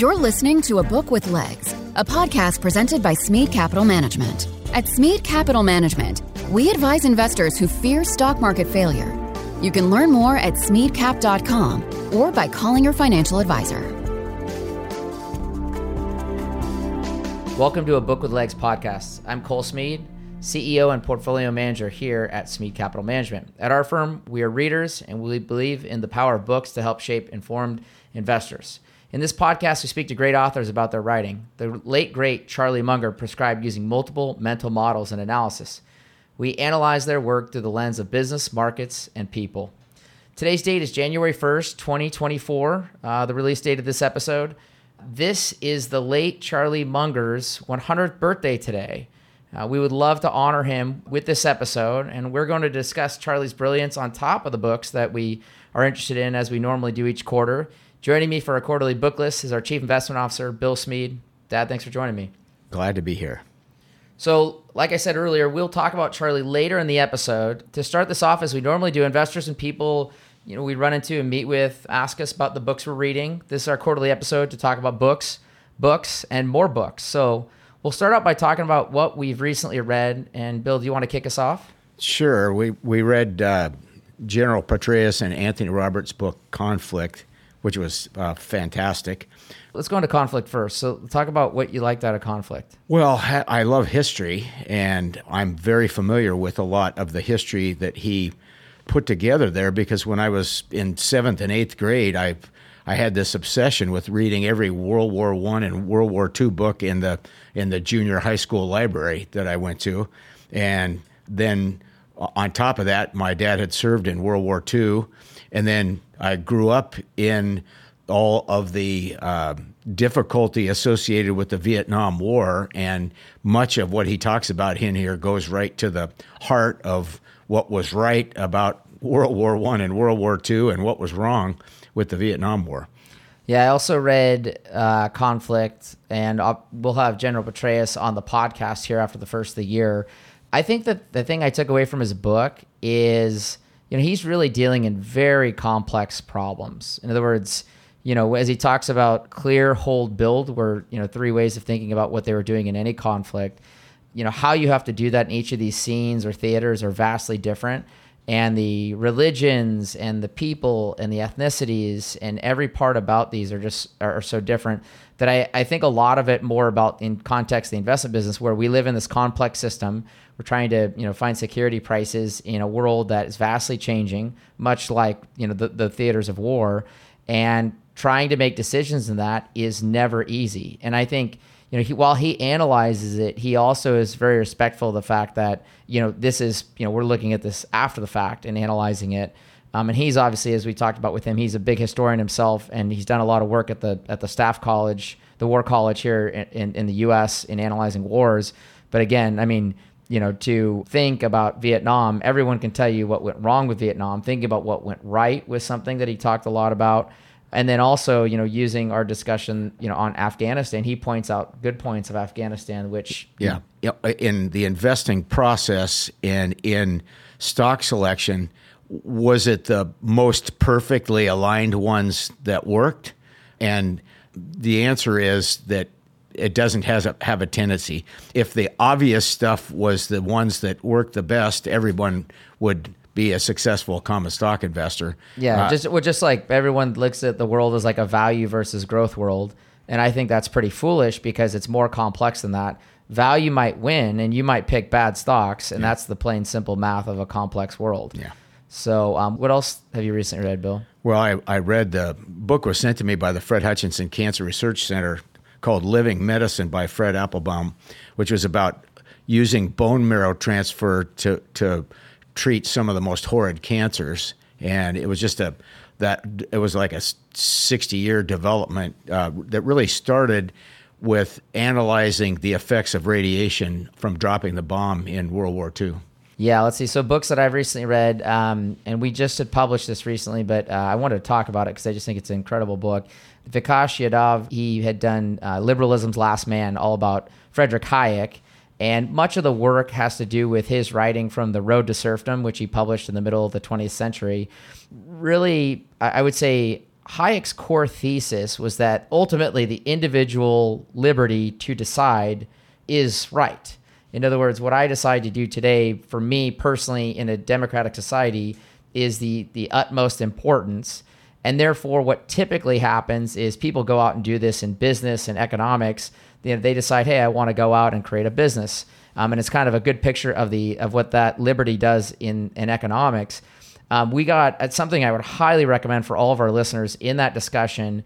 You're listening to A Book with Legs, a podcast presented by Smead Capital Management. At Smead Capital Management, we advise investors who fear stock market failure. You can learn more at smeadcap.com or by calling your financial advisor. Welcome to a Book with Legs podcast. I'm Cole Smead, CEO and portfolio manager here at Smead Capital Management. At our firm, we are readers and we believe in the power of books to help shape informed investors. In this podcast, we speak to great authors about their writing. The late, great Charlie Munger prescribed using multiple mental models and analysis. We analyze their work through the lens of business, markets, and people. Today's date is January 1st, 2024, uh, the release date of this episode. This is the late Charlie Munger's 100th birthday today. Uh, we would love to honor him with this episode, and we're going to discuss Charlie's brilliance on top of the books that we are interested in as we normally do each quarter. Joining me for our quarterly book list is our Chief Investment Officer, Bill Smead. Dad, thanks for joining me. Glad to be here. So, like I said earlier, we'll talk about Charlie later in the episode. To start this off, as we normally do, investors and people you know we run into and meet with ask us about the books we're reading. This is our quarterly episode to talk about books, books, and more books. So we'll start out by talking about what we've recently read. And Bill, do you want to kick us off? Sure. We we read uh, General Petraeus and Anthony Roberts' book Conflict which was uh, fantastic. Let's go into conflict first. So, talk about what you liked out of conflict. Well, I love history, and I'm very familiar with a lot of the history that he put together there because when I was in seventh and eighth grade, I I had this obsession with reading every World War One and World War Two book in the in the junior high school library that I went to, and then on top of that, my dad had served in World War II, and then I grew up in all of the uh, difficulty associated with the Vietnam War, and much of what he talks about in here goes right to the heart of what was right about World War One and World War Two, and what was wrong with the Vietnam War. Yeah, I also read uh, Conflict, and I'll, we'll have General Petraeus on the podcast here after the first of the year. I think that the thing I took away from his book is you know, he's really dealing in very complex problems. In other words, you know, as he talks about clear, hold, build, were, you know, three ways of thinking about what they were doing in any conflict, you know, how you have to do that in each of these scenes or theaters are vastly different. And the religions and the people and the ethnicities and every part about these are just are so different that I, I think a lot of it more about in context the investment business where we live in this complex system. We're trying to you know find security prices in a world that is vastly changing much like you know the, the theaters of war. And trying to make decisions in that is never easy. And i think you know he, while he analyzes it he also is very respectful of the fact that you know this is you know we're looking at this after the fact and analyzing it um, and he's obviously, as we talked about with him, he's a big historian himself, and he's done a lot of work at the at the staff college, the War College here in, in, in the U.S. in analyzing wars. But again, I mean, you know, to think about Vietnam, everyone can tell you what went wrong with Vietnam. Think about what went right with something that he talked a lot about. And then also, you know, using our discussion, you know, on Afghanistan, he points out good points of Afghanistan, which yeah, yeah, in the investing process and in stock selection was it the most perfectly aligned ones that worked? And the answer is that it doesn't has a, have a tendency. If the obvious stuff was the ones that worked the best, everyone would be a successful common stock investor. Yeah, uh, just well, just like everyone looks at the world as like a value versus growth world, and I think that's pretty foolish because it's more complex than that. Value might win, and you might pick bad stocks, and yeah. that's the plain simple math of a complex world. Yeah. So, um, what else have you recently read, Bill? Well, I, I read the book was sent to me by the Fred Hutchinson Cancer Research Center called Living Medicine by Fred Applebaum, which was about using bone marrow transfer to, to treat some of the most horrid cancers. And it was just a that it was like a 60 year development uh, that really started with analyzing the effects of radiation from dropping the bomb in World War II. Yeah, let's see. So books that I've recently read, um, and we just had published this recently, but uh, I wanted to talk about it because I just think it's an incredible book. Vikash Yadav, he had done uh, Liberalism's Last Man, all about Frederick Hayek. And much of the work has to do with his writing from The Road to Serfdom, which he published in the middle of the 20th century. Really, I would say, Hayek's core thesis was that ultimately the individual liberty to decide is right. In other words, what I decide to do today, for me personally, in a democratic society, is the the utmost importance. And therefore, what typically happens is people go out and do this in business and economics. You know, they decide, hey, I want to go out and create a business, um, and it's kind of a good picture of the of what that liberty does in in economics. Um, we got it's something I would highly recommend for all of our listeners in that discussion.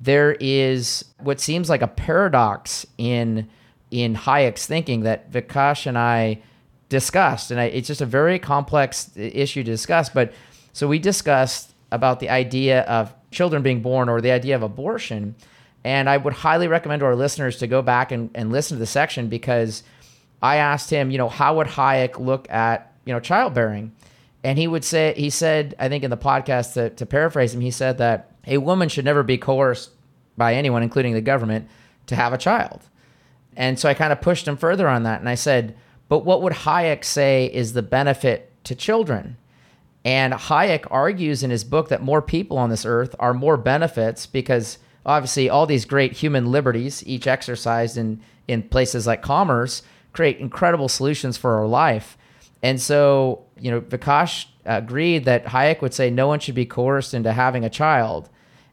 There is what seems like a paradox in in Hayek's thinking that Vikash and I discussed, and I, it's just a very complex issue to discuss. But so we discussed about the idea of children being born or the idea of abortion, and I would highly recommend to our listeners to go back and, and listen to the section because I asked him, you know, how would Hayek look at you know childbearing, and he would say he said I think in the podcast to, to paraphrase him he said that a woman should never be coerced by anyone, including the government, to have a child. And so I kind of pushed him further on that. And I said, but what would Hayek say is the benefit to children? And Hayek argues in his book that more people on this earth are more benefits because obviously all these great human liberties, each exercised in, in places like commerce, create incredible solutions for our life. And so, you know, Vikash agreed that Hayek would say no one should be coerced into having a child.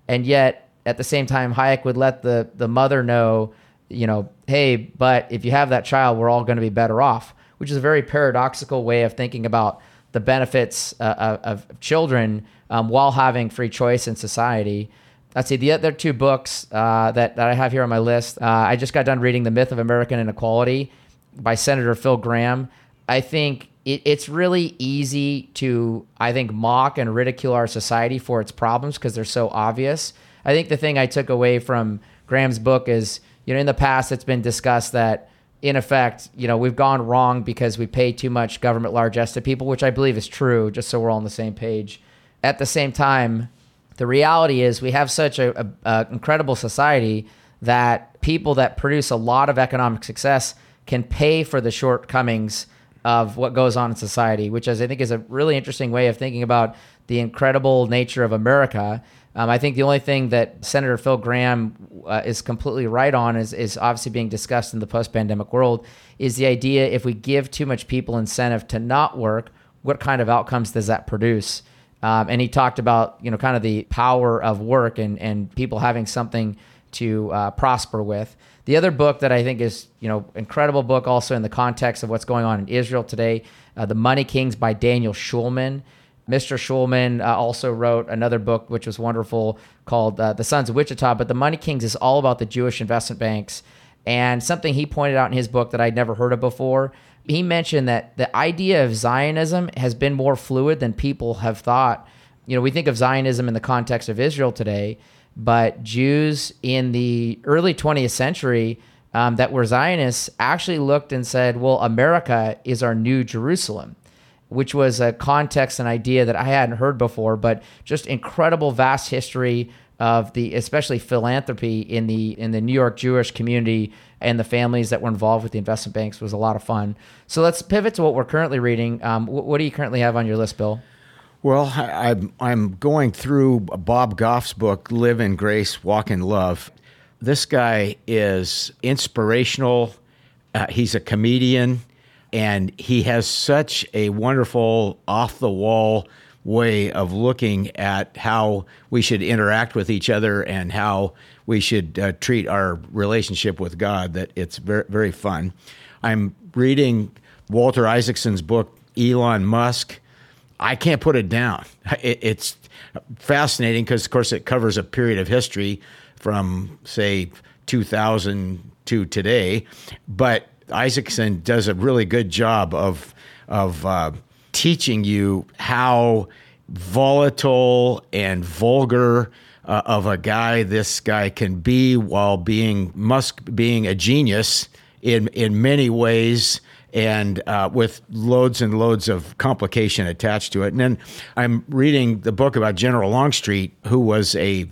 And yet, at the same time, Hayek would let the, the mother know you know, hey, but if you have that child, we're all going to be better off, which is a very paradoxical way of thinking about the benefits uh, of, of, children um, while having free choice in society. Let's see, the other two books uh, that, that I have here on my list. Uh, I just got done reading The Myth of American Inequality by Senator Phil Gramm. I think it, it's really easy to, I think, mock and ridicule our society for its problems because they're so obvious. I think the thing I took away from Gramm's book is you know, in the past, it's been discussed that in effect, you know, we've gone wrong because we pay too much government largesse to people, which I believe is true, just so we're all on the same page. At the same time, the reality is we have such a, a, a incredible society that people that produce a lot of economic success can pay for the shortcomings of what goes on in society, which is, I think is a really interesting way of thinking about the incredible nature of America um, I think the only thing that Senator Phil Gramm uh, is completely right on is, is obviously being discussed in the post pandemic world is the idea if we give too much people incentive to not work, what kind of outcomes does that produce? Um, and he talked about you know kind of the power of work and and people having something to uh, prosper with. The other book that I think is you know incredible book also in the context of what's going on in Israel today, uh, The Money Kings by Daniel Schulman. Mr. Schulman uh, also wrote another book, which was wonderful, called uh, The Sons of Wichita. But The Money Kings is all about the Jewish investment banks. And something he pointed out in his book that I'd never heard of before, he mentioned that the idea of Zionism has been more fluid than people have thought. You know, we think of Zionism in the context of Israel today, but Jews in the early 20th century um, that were Zionists actually looked and said, well, America is our new Jerusalem which was a context and idea that I hadn't heard before, but just incredible vast history of the especially philanthropy in the in the New York Jewish community and the families that were involved with the investment banks was a lot of fun. So let's pivot to what we're currently reading. Um, what, what do you currently have on your list, Bill? Well, I, I'm I'm going through Bob Goff's book, Live in Grace, Walk in Love. This guy is inspirational. Uh, he's a comedian and he has such a wonderful off the wall way of looking at how we should interact with each other and how we should uh, treat our relationship with God that it's very very fun. I'm reading Walter Isaacson's book Elon Musk. I can't put it down. It, it's fascinating because of course it covers a period of history from say 2000 to today, but Isaacson does a really good job of of uh, teaching you how volatile and vulgar uh, of a guy this guy can be while being Musk being a genius in in many ways and uh, with loads and loads of complication attached to it. And then I'm reading the book about General Longstreet, who was a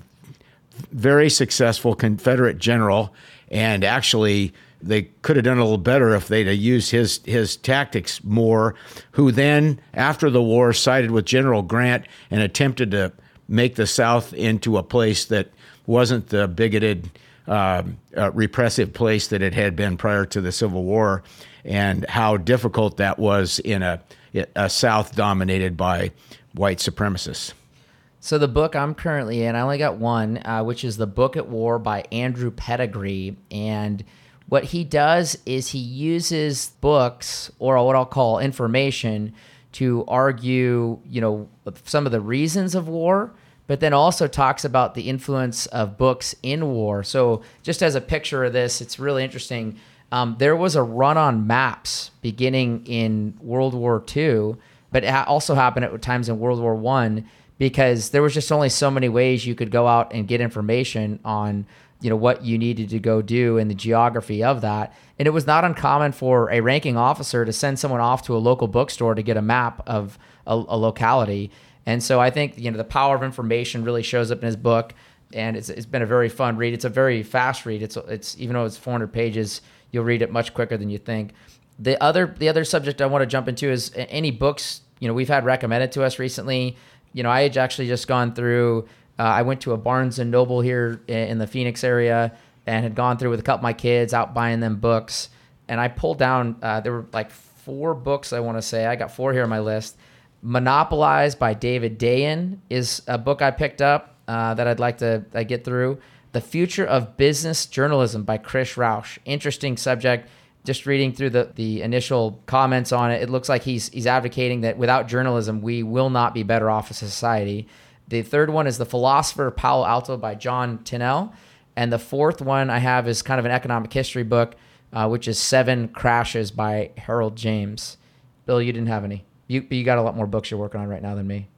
very successful Confederate general and actually they could have done a little better if they'd used his his tactics more. Who then, after the war, sided with General Grant and attempted to make the South into a place that wasn't the bigoted, uh, uh, repressive place that it had been prior to the Civil War, and how difficult that was in a, a South dominated by white supremacists. So the book I'm currently in, I only got one, uh, which is the Book at War by Andrew Pettegree, and what he does is he uses books or what I'll call information to argue, you know, some of the reasons of war, but then also talks about the influence of books in war. So, just as a picture of this, it's really interesting. Um, there was a run on maps beginning in World War II, but it also happened at times in World War One because there was just only so many ways you could go out and get information on you know what you needed to go do and the geography of that. And it was not uncommon for a ranking officer to send someone off to a local bookstore to get a map of a, a locality. And so i think you know the power of information really shows up in his book and it's, it's been a very fun read. It's a very fast read. It's it's even though it's 400 pages you'll read it much quicker than you think. The other the other subject i want to jump into is any books you know we've had recommended to us recently. You know i had actually just gone through uh, I went to a Barnes and Noble here in the Phoenix area and had gone through with a couple of my kids out buying them books. And I pulled down, uh, there were like four books, I want to say. I got four here on my list. Monopolized by David Dayen is a book I picked up uh, that I'd like to uh, get through. The Future of Business Journalism by Chris Roush. Interesting subject. Just reading through the, the initial comments on it, it looks like he's he's advocating that without journalism, we will not be better off as a society. The third one is The Philosopher of Palo Alto by John Tinnell. And the fourth one I have is kind of an economic history book, uh, which is Seven Crashes by Harold James. Bill, you didn't have any. You, you got a lot more books you're working on right now than me.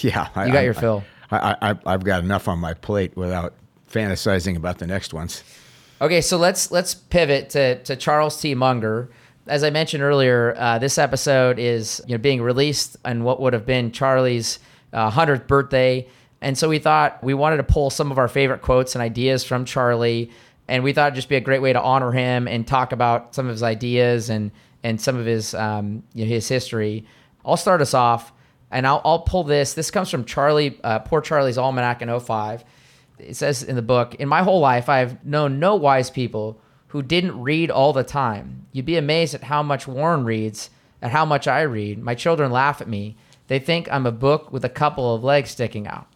Yeah. I, you got your I, fill. I, I, I've got enough on my plate without fantasizing about the next ones. Okay, so let's let's pivot to, to Charles T. Munger. As I mentioned earlier, uh, this episode is you know being released on what would have been Charlie's uh, 100th birthday. And so we thought we wanted to pull some of our favorite quotes and ideas from Charlie. And we thought it'd just be a great way to honor him and talk about some of his ideas and, and some of his, um, you know, his history. I'll start us off and I'll, I'll pull this. This comes from Charlie, uh, poor Charlie's Almanack in 05. It says in the book, In my whole life, I've known no wise people who didn't read all the time. You'd be amazed at how much Warren reads, at how much I read. My children laugh at me. They think I'm a book with a couple of legs sticking out.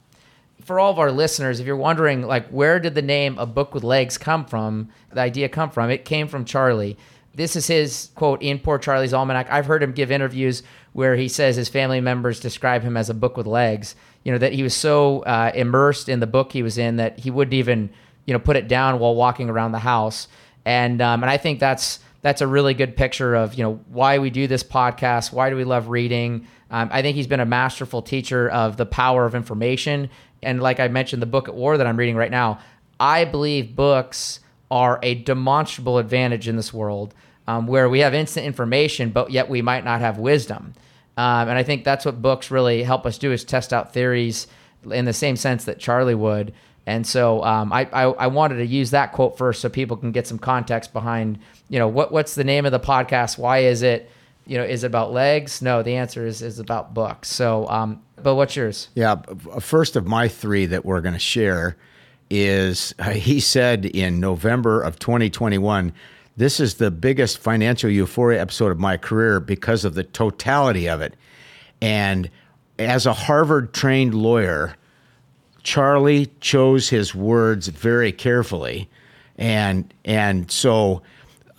For all of our listeners, if you're wondering, like, where did the name A Book with Legs come from, the idea come from, it came from Charlie. This is his quote in Poor Charlie's Almanack. I've heard him give interviews where he says his family members describe him as a book with legs. You know, that he was so uh, immersed in the book he was in that he wouldn't even, you know, put it down while walking around the house. And, um, and I think that's, that's a really good picture of, you know, why we do this podcast. Why do we love reading? Um, I think he's been a masterful teacher of the power of information. And like I mentioned, the book at war that I'm reading right now, I believe books are a demonstrable advantage in this world um, where we have instant information, but yet we might not have wisdom. Um, and I think that's what books really help us do is test out theories in the same sense that Charlie would. And so um, I, I, I wanted to use that quote first so people can get some context behind, you know, what what's the name of the podcast? Why is it? you know, is it about legs? No, the answer is is about books. So, um, but what's yours? Yeah, first of my three that we're going to share is uh, he said in November of 2021, this is the biggest financial euphoria episode of my career because of the totality of it. And as a Harvard trained lawyer, Charlie chose his words very carefully. And and so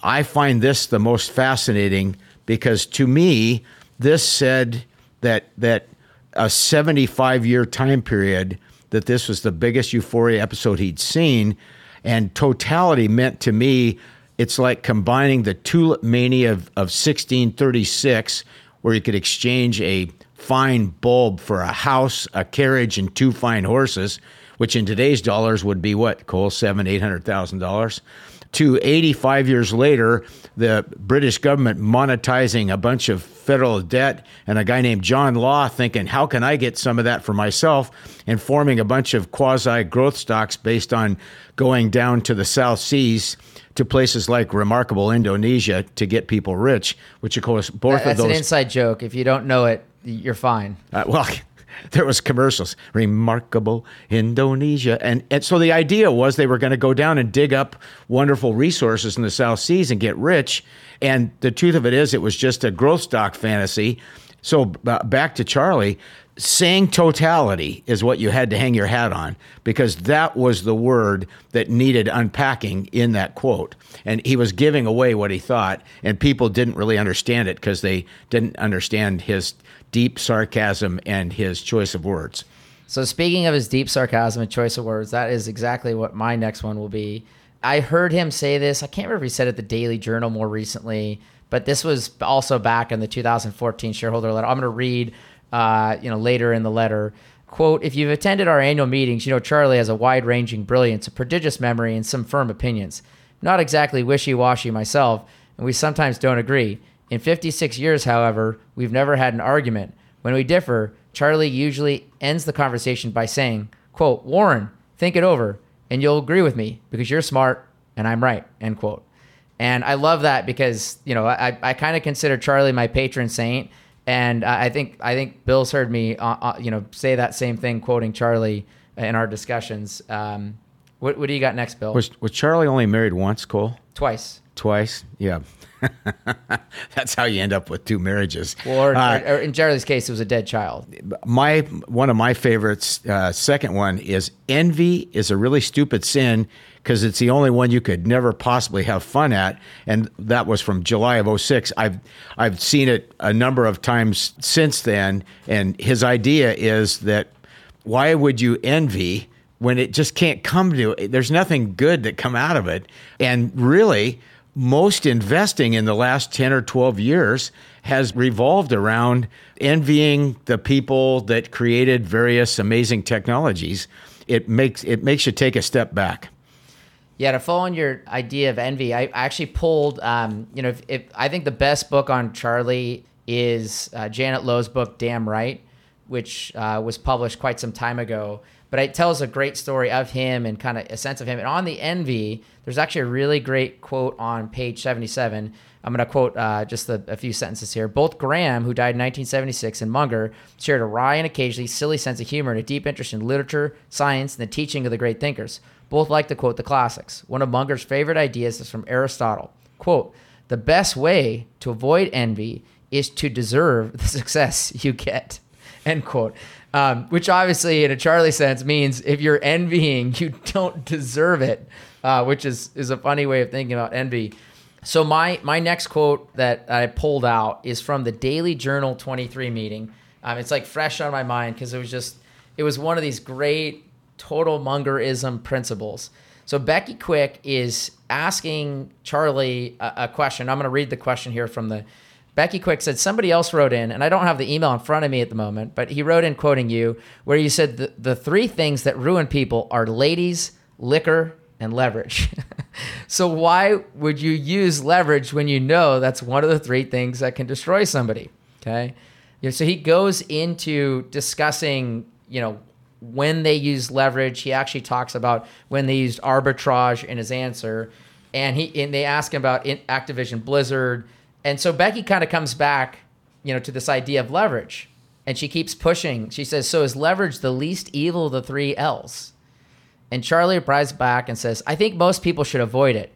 I find this the most fascinating because to me, this said that that a 75 year time period that this was the biggest euphoria episode he'd seen and totality meant to me it's like combining the tulip mania of, of 1636 where you could exchange a fine bulb for a house a carriage and two fine horses which in today's dollars would be what cole seven eight hundred thousand dollars to 85 years later, the British government monetizing a bunch of federal debt, and a guy named John Law thinking, how can I get some of that for myself? And forming a bunch of quasi growth stocks based on going down to the South Seas to places like remarkable Indonesia to get people rich, which of course both that, of those. That's an inside joke. If you don't know it, you're fine. Uh, well, there was commercials remarkable indonesia and, and so the idea was they were going to go down and dig up wonderful resources in the south seas and get rich and the truth of it is it was just a growth stock fantasy so uh, back to charlie saying totality is what you had to hang your hat on because that was the word that needed unpacking in that quote. And he was giving away what he thought, and people didn't really understand it because they didn't understand his deep sarcasm and his choice of words. So, speaking of his deep sarcasm and choice of words, that is exactly what my next one will be. I heard him say this. I can't remember if he said it at the Daily Journal more recently, but this was also back in the 2014 shareholder letter. I'm going to read uh, you know, later in the letter. Quote, if you've attended our annual meetings, you know Charlie has a wide ranging brilliance, a prodigious memory, and some firm opinions. Not exactly wishy washy myself, and we sometimes don't agree. In 56 years, however, we've never had an argument. When we differ, Charlie usually ends the conversation by saying, quote, Warren, think it over, and you'll agree with me because you're smart and I'm right, end quote. And I love that because, you know, I, I kind of consider Charlie my patron saint and I think I think Bill's heard me, uh, uh, you know, say that same thing, quoting Charlie in our discussions. Um, what, what do you got next, Bill? Was, was Charlie only married once, Cole? Twice. Twice, yeah. That's how you end up with two marriages. Or, uh, or, in Charlie's case, it was a dead child. My one of my favorites, uh, second one is envy is a really stupid sin because it's the only one you could never possibly have fun at. And that was from July of 06. I've, I've seen it a number of times since then. And his idea is that why would you envy when it just can't come to it? There's nothing good that come out of it. And really, most investing in the last 10 or 12 years has revolved around envying the people that created various amazing technologies. It makes it makes you take a step back. Yeah, to follow on your idea of envy, I actually pulled, um, you know, if, if, I think the best book on Charlie is uh, Janet Lowe's book, Damn Right, which uh, was published quite some time ago. But it tells a great story of him and kind of a sense of him. And on the envy, there's actually a really great quote on page 77. I'm going to quote uh, just a, a, few sentences here. Both Graham, who died in 1976, and Munger shared a wry and occasionally silly sense of humor and a deep interest in literature, science, and the teaching of the great thinkers. Both like to quote the classics. One of Munger's favorite ideas is from Aristotle. Quote, the best way to avoid envy is to deserve the success you get. End quote. Um, which obviously, in a Charlie sense, means if you're envying, you don't deserve it, uh, which is is a funny way of thinking about envy. So my my next quote that I pulled out is from the Daily Journal 23 meeting. Um, it's like fresh on my mind because it was just it was one of these great total Mungerism principles. So Becky Quick is asking Charlie a, a question. I'm going to read the question here from the Becky Quick said somebody else wrote in, and I don't have the email in front of me at the moment, but he wrote in quoting you, where you said the, the three things that ruin people are ladies, liquor, and leverage. so why would you use leverage when you know that's one of the three things that can destroy somebody? Okay. So he goes into discussing, you know, when they use leverage. He actually talks about when they used arbitrage in his answer, and he and they ask him about Activision Blizzard, and so Becky kind of comes back, you know, to this idea of leverage, and she keeps pushing. She says, "So is leverage the least evil of the three L's?" And Charlie replies back and says, "I think most people should avoid it,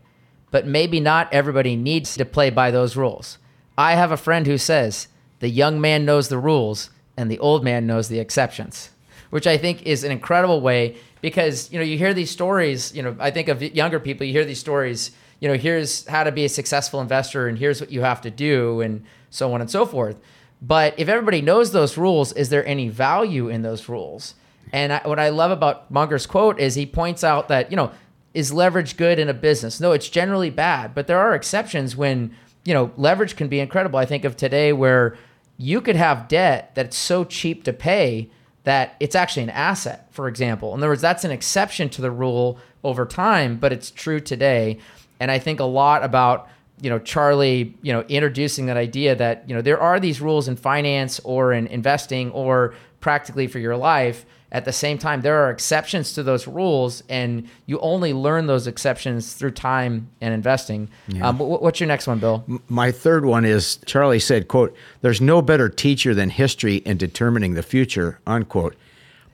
but maybe not everybody needs to play by those rules." I have a friend who says, "The young man knows the rules." And the old man knows the exceptions which I think is an incredible way because you know you hear these stories. You know, I think of younger people. You hear these stories. You know, here's how to be a successful investor, and here's what you have to do, and so on and so forth. But if everybody knows those rules, is there any value in those rules? And I, what I love about Munger's quote is he points out that you know is leverage good in a business? No, it's generally bad, but there are exceptions when you know leverage can be incredible. I think of today where you could have debt that's so cheap to pay that it's actually an asset, for example. In other words, that's an exception to the rule over time, but it's true today. And I think a lot about you know Charlie, you know, introducing that idea that you know there are these rules in finance or in investing or practically for your life, at the same time, there are exceptions to those rules, and you only learn those exceptions through time and investing. Yeah. Um, what's your next one, Bill? My third one is Charlie said, "quote There's no better teacher than history in determining the future." Unquote.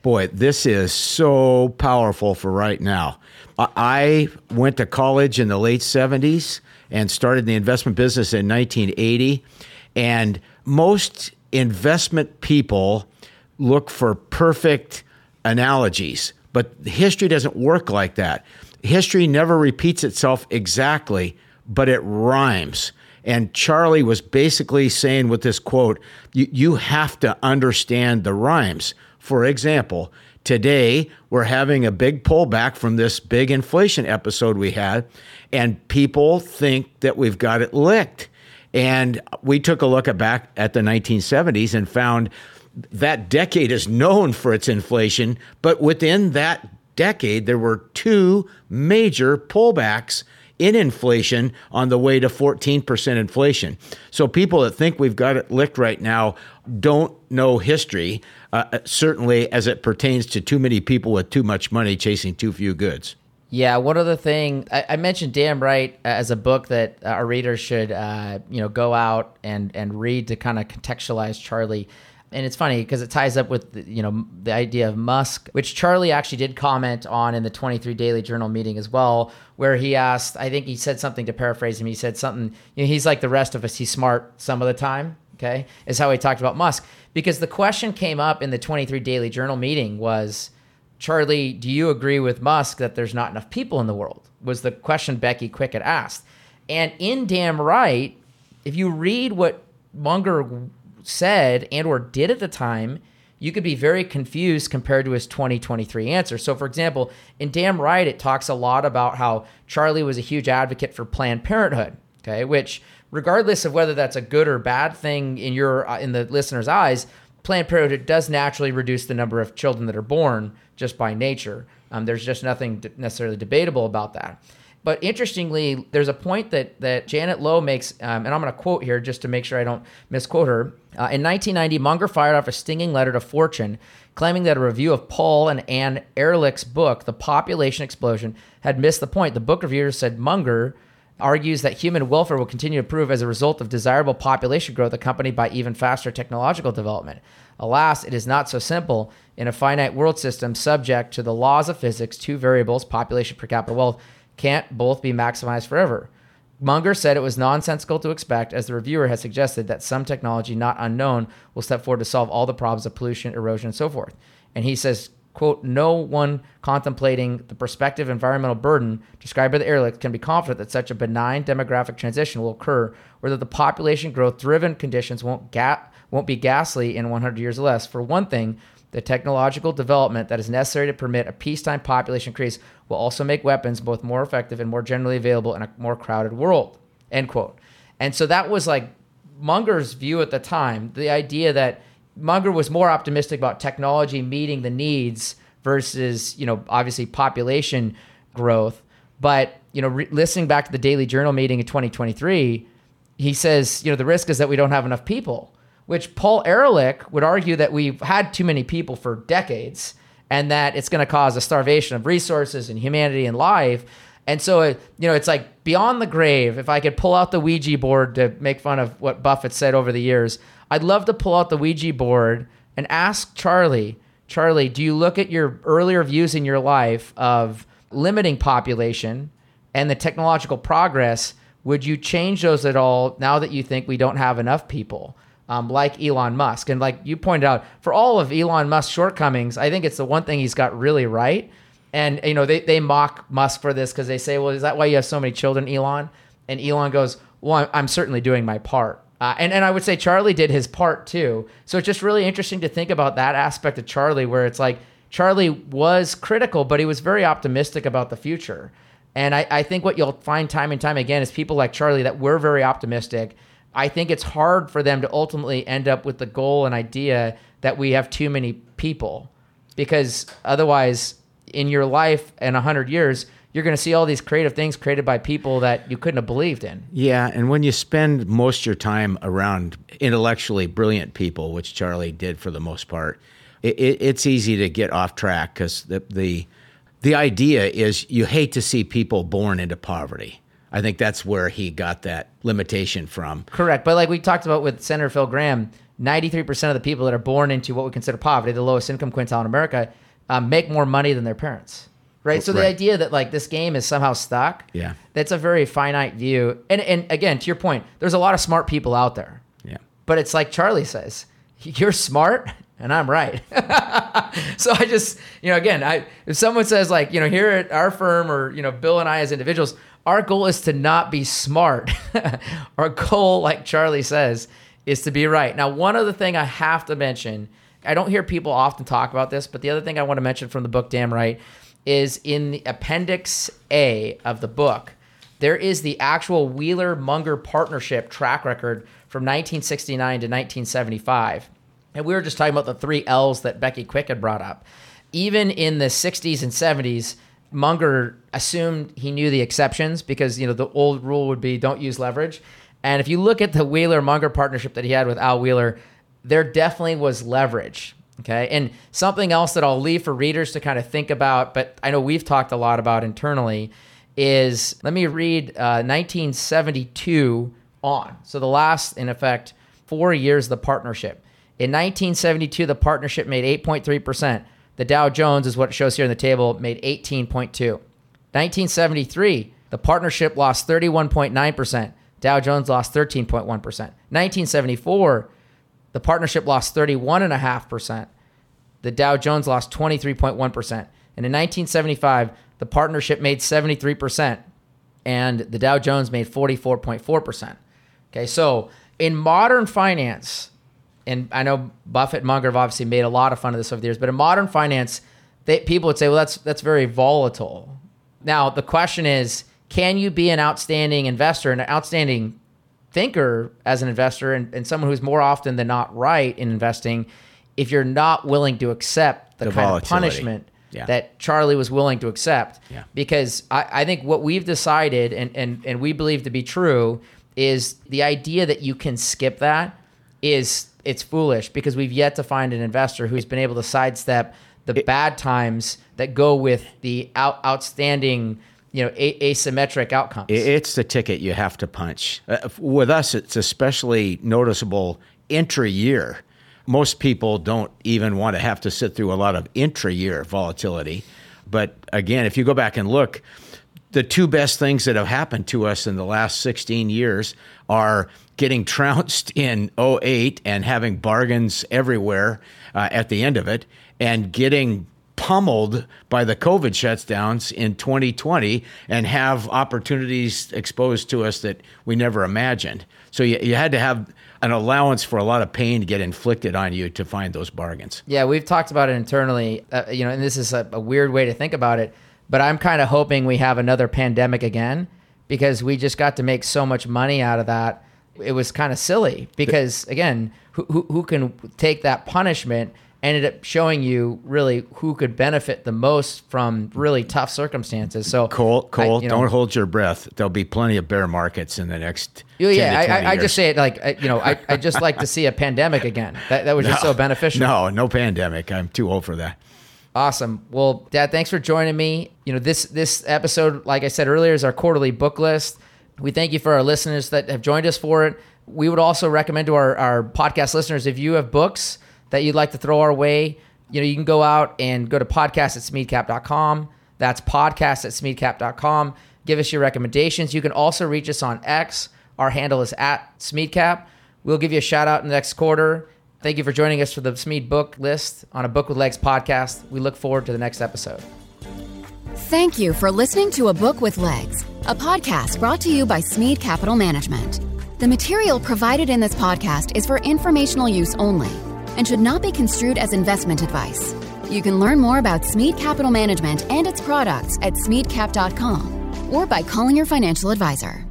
Boy, this is so powerful for right now. I went to college in the late 70s and started the investment business in 1980, and most investment people look for perfect analogies, but history doesn't work like that. History never repeats itself exactly, but it rhymes. And Charlie was basically saying with this quote, you, have to understand the rhymes. For example, today we're having a big pullback from this big inflation episode we had, and people think that we've got it licked. And we took a look at back at the 1970s and found that decade is known for its inflation, but within that decade, there were two major pullbacks in inflation on the way to 14% inflation. So people that think we've got it licked right now don't know history, uh, uh certainly as it pertains to too many people with too much money chasing too few goods. Yeah, one other thing I, I mentioned "Damn Right" as a book that our readers should, uh, you know, go out and and read to kind of contextualize Charlie and it's funny because it ties up with you know the idea of Musk, which Charlie actually did comment on in the 23 Daily Journal meeting as well, where he asked, I think he said something to paraphrase him. He said something, you know, he's like the rest of us, he's smart some of the time. Okay, is how he talked about Musk because the question came up in the 23 Daily Journal meeting was, Charlie, do you agree with Musk that there's not enough people in the world? Was the question Becky Quick had asked, and in damn right, if you read what Munger said and or did at the time, you could be very confused compared to his 2023 answer. So for example, in Damn Right, it talks a lot about how Charlie was a huge advocate for Planned Parenthood, okay, which regardless of whether that's a good or bad thing in your uh, in the listener's eyes, Planned Parenthood does naturally reduce the number of children that are born just by nature. Um, there's just nothing necessarily debatable about that. But interestingly, there's a point that that Janet Lowe makes, um, and I'm going to quote here just to make sure I don't misquote her. Uh, in 1990, Munger fired off a stinging letter to Fortune, claiming that a review of Paul and Anne Ehrlich's book, The Population Explosion, had missed the point. The book reviewers said Munger argues that human welfare will continue to improve as a result of desirable population growth accompanied by even faster technological development. Alas, it is not so simple. In a finite world system subject to the laws of physics, two variables, population per capita wealth, can't both be maximized forever. Munger said it was nonsensical to expect, as the reviewer has suggested, that some technology not unknown will step forward to solve all the problems of pollution, erosion, and so forth. And he says, quote, no one contemplating the prospective environmental burden described by the Ehrlich can be confident that such a benign demographic transition will occur or that the population growth driven conditions won't, ga- won't be ghastly in 100 years or less. For one thing, the technological development that is necessary to permit a peacetime population increase will also make weapons both more effective and more generally available in a more crowded world. End quote. And so that was like Munger's view at the time. The idea that Munger was more optimistic about technology meeting the needs versus, you know, obviously population growth. But, you know, re- listening back to the Daily Journal meeting in 2023, he says, you know, the risk is that we don't have enough people which Paul Ehrlich would argue that we've had too many people for decades and that it's going to cause a starvation of resources and humanity and life. And so, you know, it's like beyond the grave. If I could pull out the Ouija board to make fun of what Buffett said over the years, I'd love to pull out the Ouija board and ask Charlie, Charlie, do you look at your earlier views in your life of limiting population and the technological progress? Would you change those at all now that you think we don't have enough people? Um, like Elon Musk. And like you pointed out, for all of Elon Musk's shortcomings, I think it's the one thing he's got really right. And you know they, they mock Musk for this because they say, "Well, is that why you have so many children, Elon?" And Elon goes, "Well, I'm, certainly doing my part." Uh, and and I would say Charlie did his part too. So it's just really interesting to think about that aspect of Charlie, where it's like Charlie was critical, but he was very optimistic about the future. And I, I think what you'll find time and time again is people like Charlie that were very optimistic I think it's hard for them to ultimately end up with the goal and idea that we have too many people because otherwise in your life in 100 years you're going to see all these creative things created by people that you couldn't have believed in. Yeah, and when you spend most of your time around intellectually brilliant people, which Charlie did for the most part, it, it, it's easy to get off track because the, the the idea is you hate to see people born into poverty. I think that's where he got that limitation from. Correct. But like we talked about with Senator Phil Gramm, 93% of the people that are born into what we consider poverty, the lowest income quintile in America, um, make more money than their parents. Right. So the Right. idea that like this game is somehow stuck, Yeah. that's a very finite view. And and again, to your point, there's a lot of smart people out there. Yeah. But it's like Charlie says, you're smart and I'm right. so I just, you know, again, I if someone says like, you know, here at our firm or, you know, Bill and I as individuals, our goal is to not be smart. our goal, like Charlie says, is to be right. Now, one other thing I have to mention, I don't hear people often talk about this, but the other thing I want to mention from the book Damn Right is in the appendix A of the book there is the actual Wheeler Munger partnership track record from 1969 to 1975. And we were just talking about the three L's that Becky Quick had brought up. Even in the 60s and 70s, Munger assumed he knew the exceptions because you know the old rule would be don't use leverage. And if you look at the Wheeler Munger partnership that he had with Al Wheeler, there definitely was leverage. Okay. And something else that I'll leave for readers to kind of think about, but I know we've talked a lot about internally, is let me read uh, 1972 on. So the last, in effect, four years the partnership. In 1972, the partnership made 8.3%. The Dow Jones is what it shows here in the table, made 18.2. 1973, the partnership lost 31.9%. Dow Jones lost 13.1%. 1974, the partnership lost 31.5%. The Dow Jones lost 23.1%. And in 1975, the partnership made 73%, and the Dow Jones made 44.4%. Okay, so in modern finance, and I know Buffett and Munger have obviously made a lot of fun of this over the years, but in modern finance, they, people would say, well, that's that's very volatile. Now the question is, can you be an outstanding investor and an outstanding thinker as an investor and, and someone who's more often than not right in investing if you're not willing to accept the, The kind of punishment Yeah. that Charlie was willing to accept. Yeah. Because I, I think what we've decided and, and, and we believe to be true is the idea that you can skip that is it's foolish because we've yet to find an investor who's been able to sidestep the bad times that go with the out, outstanding, you know, a, asymmetric outcomes. It's the ticket you have to punch. Uh, with us, it's especially noticeable intra year. Most people don't even want to have to sit through a lot of intra year volatility. But again, if you go back and look, the two best things that have happened to us in the last 16 years are getting trounced in 08 and having bargains everywhere uh, at the end of it, and getting pummeled by the COVID shutdowns in 2020 and have opportunities exposed to us that we never imagined. So you, you had to have an allowance for a lot of pain to get inflicted on you to find those bargains. Yeah, we've talked about it internally, uh, you know, and this is a, a weird way to think about it, but I'm kind of hoping we have another pandemic again because we just got to make so much money out of that. It was kind of silly because, again, who, who, who can take that punishment ended up showing you really who could benefit the most from really tough circumstances. So, Cole, I- Cole, you know, don't hold your breath. There'll be plenty of bear markets in the next. Oh, yeah, 10 yeah. to 20 I, I, I just say it like I- you know. I, I just like to see a pandemic again. That that was just so beneficial. No, no pandemic. I'm too old for that. Awesome. Well, Dad, thanks for joining me. You know, this this episode, like I said earlier, is our quarterly book list. We thank you for our listeners that have joined us for it. We would also recommend to our, our podcast listeners if you have books that you'd like to throw our way, you know, you can go out and go to podcast at smeadcap.com. That's podcast at smeadcap.com. Give us your recommendations. You can also reach us on X. Our handle is at Smeadcap. We'll give you a shout out in the next quarter. Thank you for joining us for the Smead book list on a Book with Legs podcast. We look forward to the next episode. Thank you for listening to A Book with Legs, a podcast brought to you by Smead Capital Management. The material provided in this podcast is for informational use only and should not be construed as investment advice. You can learn more about Smead Capital Management and its products at smeadcap.com or by calling your financial advisor.